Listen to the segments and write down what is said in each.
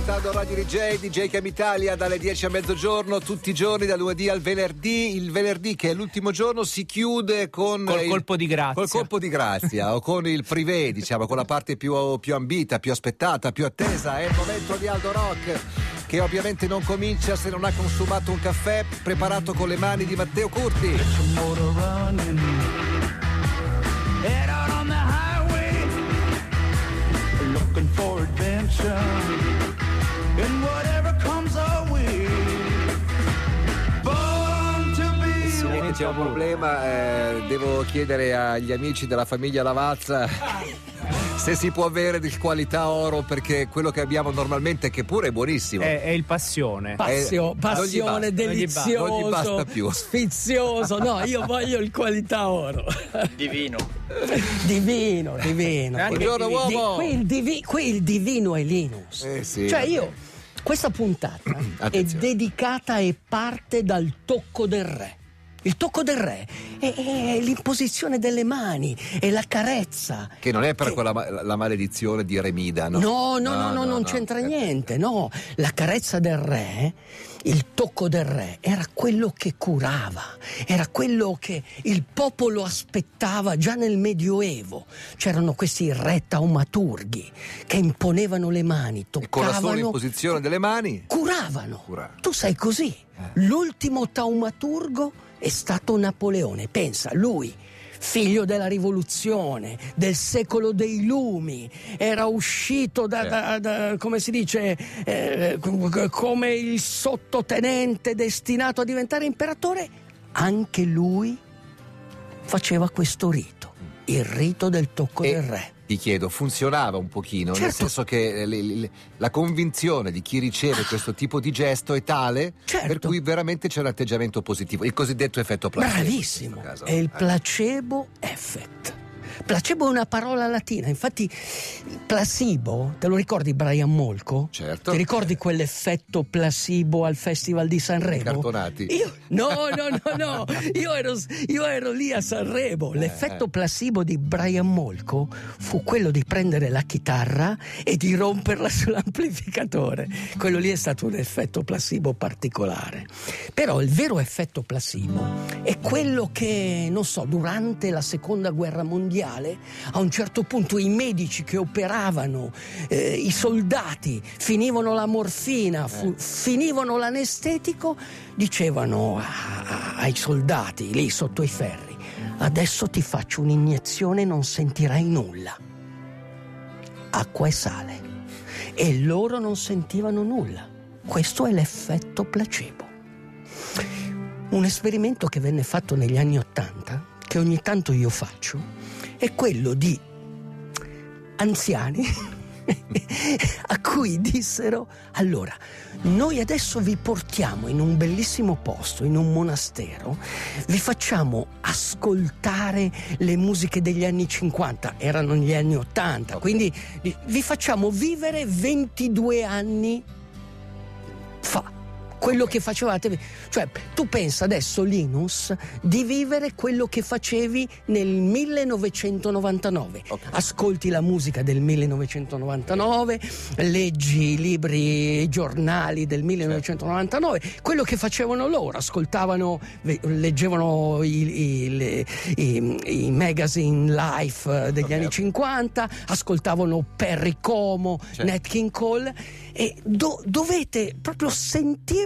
ascoltando Radio DJ, DJ Cam Italia dalle 10 a mezzogiorno, tutti i giorni, dal lunedì al venerdì. Il venerdì, che è l'ultimo giorno, si chiude con. Col il, colpo di grazia. Col colpo di grazia, o con il privé, diciamo, con la parte più, più ambita, più aspettata, più attesa. È il momento di Aldo Rock, che ovviamente non comincia se non ha consumato un caffè preparato con le mani di Matteo Curti. C'è un problema, eh, devo chiedere agli amici della famiglia Lavazza se si può avere di qualità oro perché quello che abbiamo normalmente che pure è buonissimo. È, è il passione. Passio, gli passione, basta, non gli basta, delizioso, non gli basta più. sfizioso. No, io voglio il qualità oro. Divino. Divino, divino. Buongiorno il Di- uomo! qui, il divi- qui il divino è Linus. Eh sì, cioè vabbè. io, questa puntata è dedicata e parte dal tocco del re. Il tocco del re è, è l'imposizione delle mani, è la carezza. Che non è per Che- quella ma- la maledizione di Remida, no? No, no, no, no, non c'entra Eh, niente, no. La carezza del re, il tocco del re, era quello che curava, era quello che il popolo aspettava già nel Medioevo. C'erano questi re taumaturghi che imponevano le mani, E con la sola toccavano, imposizione delle mani curavano. Curavano. Tu sei così. L'ultimo taumaturgo è stato Napoleone. Pensa, lui figlio della rivoluzione, del secolo dei lumi, era uscito da, da- da- come si dice, eh, come il sottotenente destinato a diventare imperatore, anche lui faceva questo rito, il rito del tocco E del re. Ti chiedo, funzionava un pochino, nel Certo. senso che eh, le- le- la convinzione di chi riceve questo tipo di gesto è tale Certo. per cui veramente c'è un atteggiamento positivo, il cosiddetto effetto placebo. Bravissimo, è il Eh. placebo effect. Placebo è una parola latina, infatti placebo, te lo ricordi Brian Molko? Certo. Ti ricordi quell'effetto placebo al Festival di Sanremo? Cartonati. Io, no, no, no, no, io ero, io ero lì a Sanremo. L'effetto eh. placebo di Brian Molko fu quello di prendere la chitarra e di romperla sull'amplificatore. Quello lì è stato un effetto placebo particolare. Però il vero effetto placebo è quello che, non so, durante la seconda guerra mondiale, a un certo punto i medici che operavano, eh, i soldati, finivano la morfina, fu- finivano l'anestetico, dicevano a- a- ai soldati lì sotto i ferri, adesso ti faccio un'iniezione e non sentirai nulla. Acqua e sale. E loro non sentivano nulla. Questo è l'effetto placebo. Un esperimento che venne fatto negli anni Ottanta, che ogni tanto io faccio, è quello di anziani a cui dissero allora noi adesso vi portiamo in un bellissimo posto, in un monastero, vi facciamo ascoltare le musiche degli anni 50, erano gli anni 80, quindi vi facciamo vivere 22 anni fa quello che facevate. Cioè, tu pensa adesso, Linus, di vivere quello che facevi nel 1999. Ok. Ascolti la musica del 1999, leggi i libri, i giornali del 1999, quello che facevano loro, ascoltavano, leggevano i, i- le- i- i magazine life eh, degli Ok. anni 50, ascoltavano Perry Como, Certo. Nat King Cole e do- dovete proprio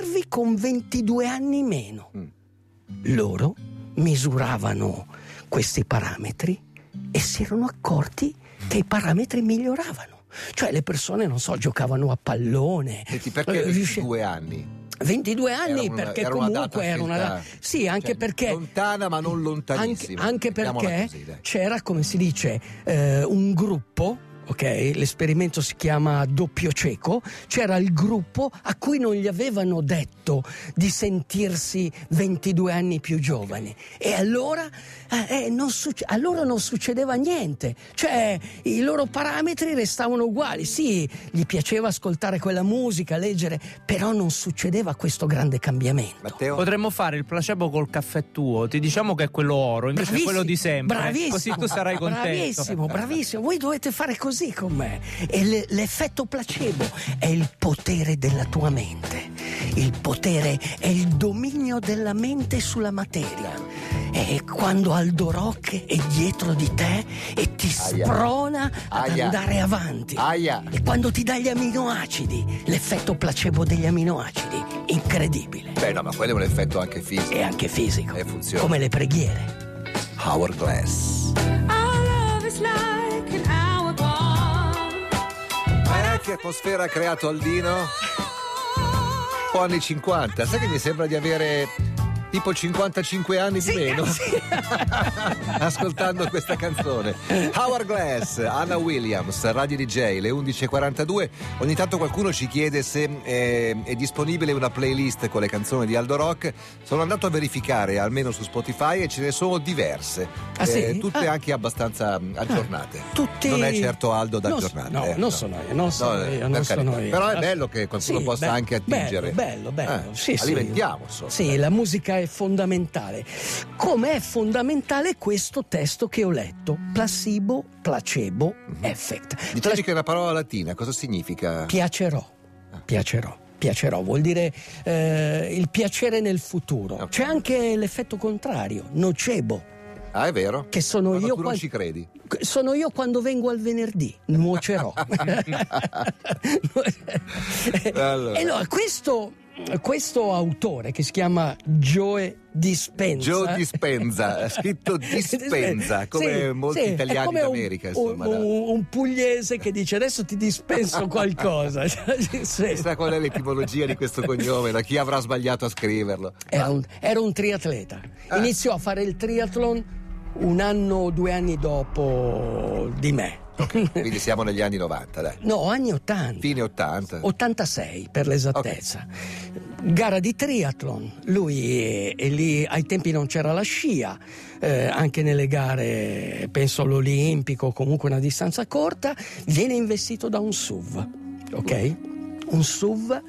sentirvi con 22 anni meno. Mm. Loro misuravano questi parametri e si erano accorti che i parametri miglioravano. Cioè le persone, non so, giocavano a pallone. Senti, perché eh, riusci- 22 anni? 22 anni una- perché era comunque era una data. Sì, anche cioè, perché. lontana ma non Anche, lontanissima. anche Mettiamola perché così, c'era, come si dice, eh, un gruppo. Ok, l'esperimento si chiama doppio cieco. C'era il gruppo a cui non gli avevano detto di sentirsi 22 anni più giovani. E allora, eh, eh, non succe- a loro non succedeva niente. Cioè, i loro parametri restavano uguali. Sì, gli piaceva ascoltare quella musica, leggere, però non succedeva questo grande cambiamento. Matteo? Potremmo fare il placebo col caffè tuo. Ti diciamo che è quello oro, invece è quello di sempre. Bravissimo. Così tu sarai contento. Bravissimo, bravissimo. Voi dovete fare così. Così con me. E le- l'effetto placebo è il potere della tua mente. Il potere è il dominio della mente sulla materia. E quando Aldo Rock è dietro di te e ti Aia. sprona ad Aia. andare avanti. Aia. E quando ti dà gli aminoacidi, l'effetto placebo degli aminoacidi, incredibile. Beh, no, ma quello è un effetto anche fisico. E anche fisico. E funziona. Come le preghiere. Hourglass. Che atmosfera ha creato Aldino? O anni 50? Sai che mi sembra di avere tipo 55 anni di meno? Ascoltando questa canzone. Hourglass, Anna Williams, Radio DJ, le 11.42. Ogni tanto qualcuno ci chiede se eh, è disponibile una playlist con le canzoni di Aldo Rock. Sono andato a verificare, almeno su Spotify, e ce ne sono diverse. Eh, Ah, sì? tutte Ah. anche abbastanza aggiornate. Tutti- Non è certo Aldo da Non- aggiornare. no, eh, non sono io, non sono eh, io, non sono io. Però è bello che qualcuno Sì, possa be- anche attingere. Bello, bello, bello. Eh, Sì, sì. alimentiamo, insomma. Sì, la musica è fondamentale. Come è fondamentale questo testo che ho letto? Placebo, placebo, effect. Dicevi Pla- che è una parola latina, cosa significa? piacerò, piacerò. Piacerò vuol dire eh, il piacere nel futuro. Ok. C'è anche l'effetto contrario, nocebo, Ah, è vero? che sono Ma io tu non quan- ci credi? Sono io quando vengo al venerdì, nuocerò. Allora. E allora, questo, questo autore che si chiama Joe Dispenza. Joe Dispenza, scritto Dispenza, come Sì, molti sì, italiani come d'America, Un, insomma. un- un pugliese che dice adesso ti dispenso qualcosa. Sì. Chissà qual è l'etimologia di questo cognome, da chi avrà sbagliato a scriverlo. Era un, era un triatleta. Ah. Iniziò a fare il triathlon un anno o due anni dopo di me. Quindi siamo negli anni 90, dai. No, anni 80. Fine 80. 86 per l'esattezza. Gara di triathlon, lui e, e lì ai tempi non c'era la scia, eh, anche nelle gare, penso all'Olimpico, comunque una distanza corta, viene investito da un SUV, ok? Un SUV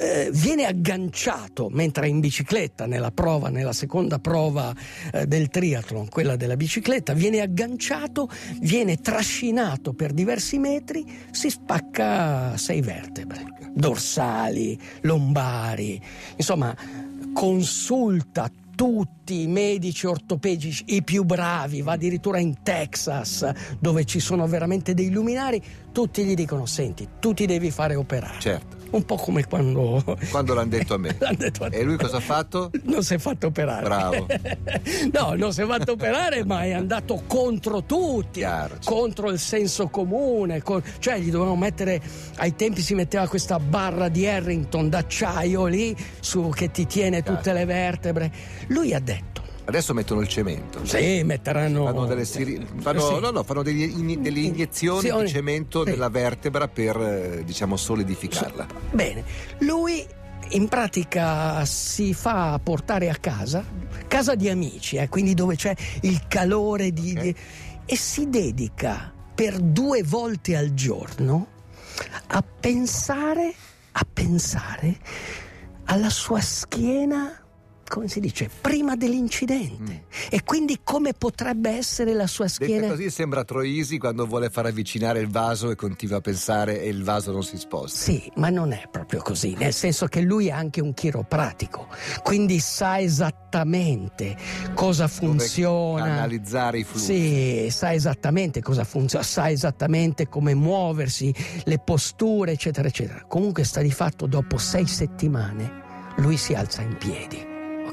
eh, viene agganciato mentre è in bicicletta nella prova, nella seconda prova eh, del triathlon, quella della bicicletta, viene agganciato, viene trascinato per diversi metri, si spacca sei vertebre, dorsali, lombari, insomma consulta tutti i medici ortopedici, i più bravi, va addirittura in Texas dove ci sono veramente dei luminari, tutti gli dicono senti, tu ti devi fare operare. Certo. Un po' come quando... Quando l'hanno detto a me. Detto a. E lui cosa ha fatto? Non si è fatto operare. Bravo. no, non si è fatto operare, ma è andato contro tutti, Chiaro, certo. contro il senso comune. con- Cioè, gli dovevano mettere. Ai tempi si metteva questa barra di Harrington d'acciaio lì su, che ti tiene tutte le vertebre. Lui ha detto: Adesso mettono il cemento. Sì, metteranno. Fanno delle, siri- fanno- Sì. no, no, fanno degli in- delle iniezioni Iniezioni. di cemento Sì. nella vertebra per, eh, diciamo, solidificarla. Bene, lui in pratica si fa portare a casa, casa di amici, eh, quindi dove c'è il calore di, Ok. di- e si dedica per due volte al giorno a pensare, a pensare alla sua schiena. Come si dice? Prima dell'incidente. E quindi come potrebbe essere la sua Detta schiena? così sembra Troisi quando vuole far avvicinare il vaso e continua a pensare e il vaso non si sposta. Sì, ma non è proprio così, nel senso che lui è anche un chiropratico, quindi sa esattamente cosa funziona. Analizzare i flussi. Sì, sa esattamente cosa funziona, sa esattamente come muoversi, le posture, eccetera, eccetera. Comunque sta di fatto dopo sei settimane lui si alza in piedi,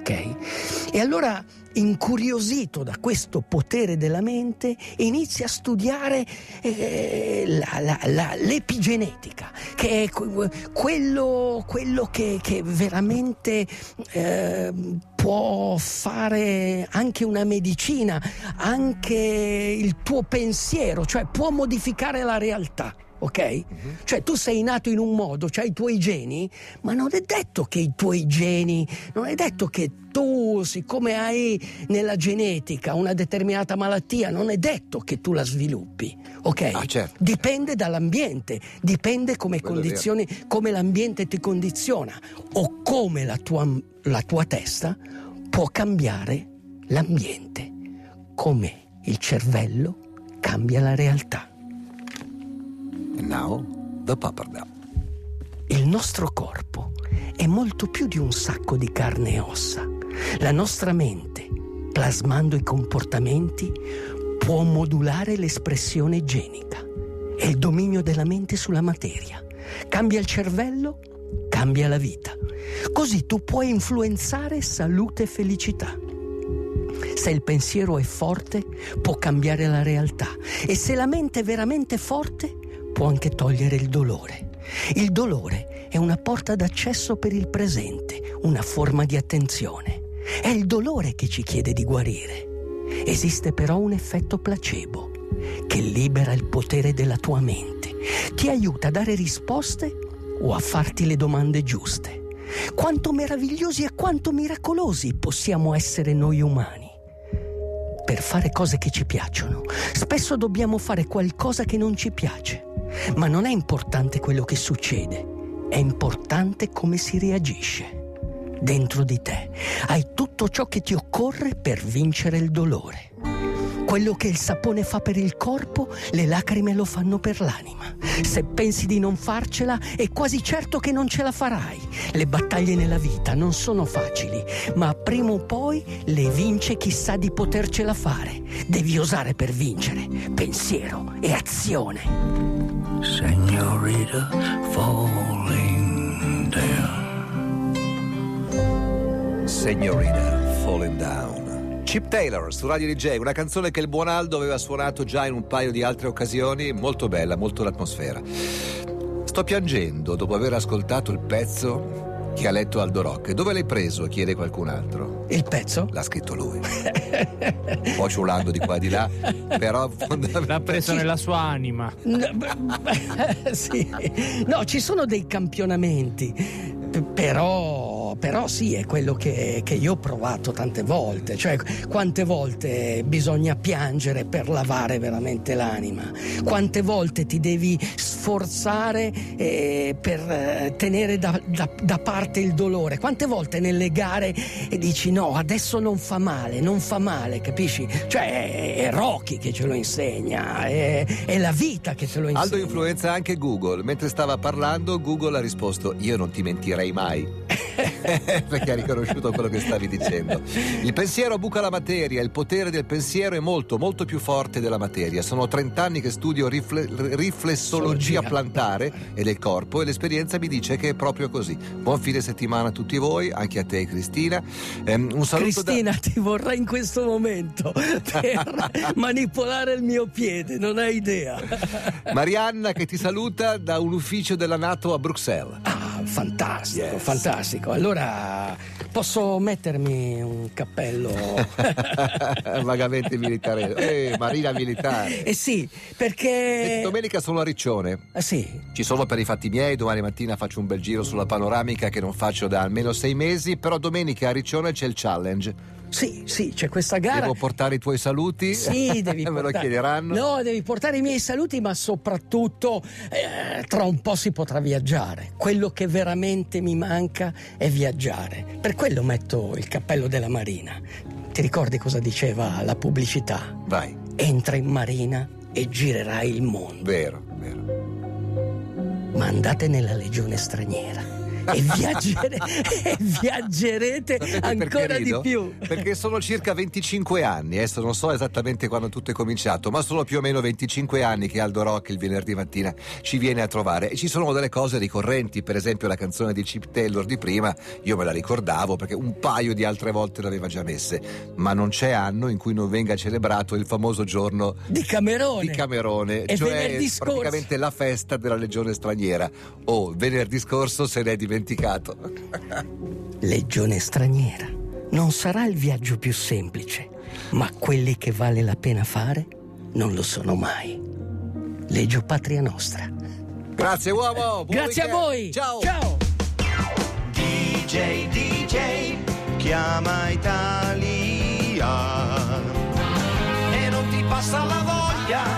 ok? E allora, incuriosito da questo potere della mente, inizia a studiare eh, la- la- la- l'epigenetica, che è que- quello, quello che, che veramente eh, può fare anche una medicina, anche il tuo pensiero, cioè può modificare la realtà. Ok? Cioè tu sei nato in un modo, cioè i tuoi geni, ma non è detto che i tuoi geni, non è detto che tu, siccome hai nella genetica una determinata malattia, non è detto che tu la sviluppi. Ok? Ah, certo. Dipende dall'ambiente, dipende come condizioni, come l'ambiente ti condiziona o come la tua, la tua testa può cambiare l'ambiente, come il cervello cambia la realtà. And now, the Pappardelle. Il nostro corpo è molto più di un sacco di carne e ossa. La nostra mente, plasmando i comportamenti, può modulare l'espressione genica. È il dominio della mente sulla materia. Cambia il cervello, cambia la vita. Così tu puoi influenzare salute e felicità. Se il pensiero è forte, può cambiare la realtà e se la mente è veramente forte, può anche togliere il dolore. Il dolore è una porta d'accesso per il presente, una forma di attenzione. È il dolore che ci chiede di guarire. Esiste però un effetto placebo che libera il potere della tua mente, ti aiuta a dare risposte o a farti le domande giuste. Quanto meravigliosi e quanto miracolosi possiamo essere noi umani per fare cose che ci piacciono. Spesso dobbiamo fare qualcosa che non ci piace, ma non è importante quello che succede, è importante come si reagisce. Dentro di te hai tutto ciò che ti occorre per vincere il dolore. Quello che il sapone fa per il corpo, le lacrime lo fanno per l'anima. Se pensi di non farcela, è quasi certo che non ce la farai. Le battaglie nella vita non sono facili, ma prima o poi le vince chi sa di potercela fare. Devi osare per vincere. Pensiero e azione. Senorita falling down. Signorina Falling Down. Chip Taylor su Radio DJ, una canzone che il buon Aldo aveva suonato già in un paio di altre occasioni, molto bella, molto l'atmosfera. Sto piangendo dopo aver ascoltato il pezzo che ha letto Aldo Rock. Dove l'hai preso? chiede qualcun altro. Il pezzo? L'ha scritto lui. Poi ciulando di qua e di là, però L'ha fondamentalmente... preso nella sua anima. No, sì. No, ci sono dei campionamenti, però, però sì, è quello che, che io ho provato tante volte, cioè quante volte bisogna piangere per lavare veramente l'anima, quante volte ti devi sforzare eh, per eh, tenere da, da- da parte il dolore, quante volte nelle gare eh, dici no, adesso non fa male, non fa male, capisci? Cioè è, è Rocky che ce lo insegna, è, è la vita che ce lo insegna. Aldo influenza anche Google. Mentre stava parlando, Google ha risposto: Io non ti mentirei mai. Perché ha riconosciuto quello che stavi dicendo. Il pensiero buca la materia, il potere del pensiero è molto, molto più forte della materia. Sono 30 anni che studio rifle- riflessologia Sologia. plantare e del corpo e l'esperienza mi dice che è proprio così. Buon fine settimana a tutti voi, anche a te Cristina. Ehm, un saluto da- Cristina, ti vorrei in questo momento per manipolare il mio piede, non hai idea. Marianna che ti saluta da un ufficio della Nato a Bruxelles. Ah, fantastico, Yes. fantastico. Allora posso mettermi un cappello? Vagamente militare. Eh, marina militare. eh sì, Senti, perché... Domenica sono a Riccione. Ah, sì, Ci sono per i fatti miei, domani mattina faccio un bel giro sulla panoramica che non faccio da almeno sei mesi, però domenica a Riccione c'è il challenge. Sì, sì, c'è questa gara. Devo portare i tuoi saluti? Sì, devi Me lo portare- chiederanno? No, devi portare i miei saluti, ma soprattutto eh, tra un po' si potrà viaggiare. Quello che veramente mi manca è viaggiare. Per quello metto il cappello della Marina. Ti ricordi cosa diceva la pubblicità? Vai, Entra in Marina e girerai il mondo. vero, vero. Ma andate nella legione straniera. E, viaggere- e viaggerete Sapete ancora di più. Perché sono circa 25 anni, adesso non so esattamente quando tutto è cominciato, ma sono più o meno 25 anni che Aldo Rock il venerdì mattina ci viene a trovare e ci sono delle cose ricorrenti, per esempio la canzone di Chip Taylor di prima, io me la ricordavo perché un paio di altre volte l'aveva già messe, ma non c'è anno in cui non venga celebrato il famoso giorno Di Camerone. di Camerone, E cioè venerdì scorso- praticamente la festa della legione straniera. Oh, venerdì scorso se n'è dimenticato. Legione straniera. Non sarà il viaggio più semplice, ma quelli che vale la pena fare non lo sono mai. Legio Patria Nostra. Grazie uomo! Grazie a weekend. voi. Ciao! Ciao. DJ, DJ, chiama Italia. E non ti passa la voglia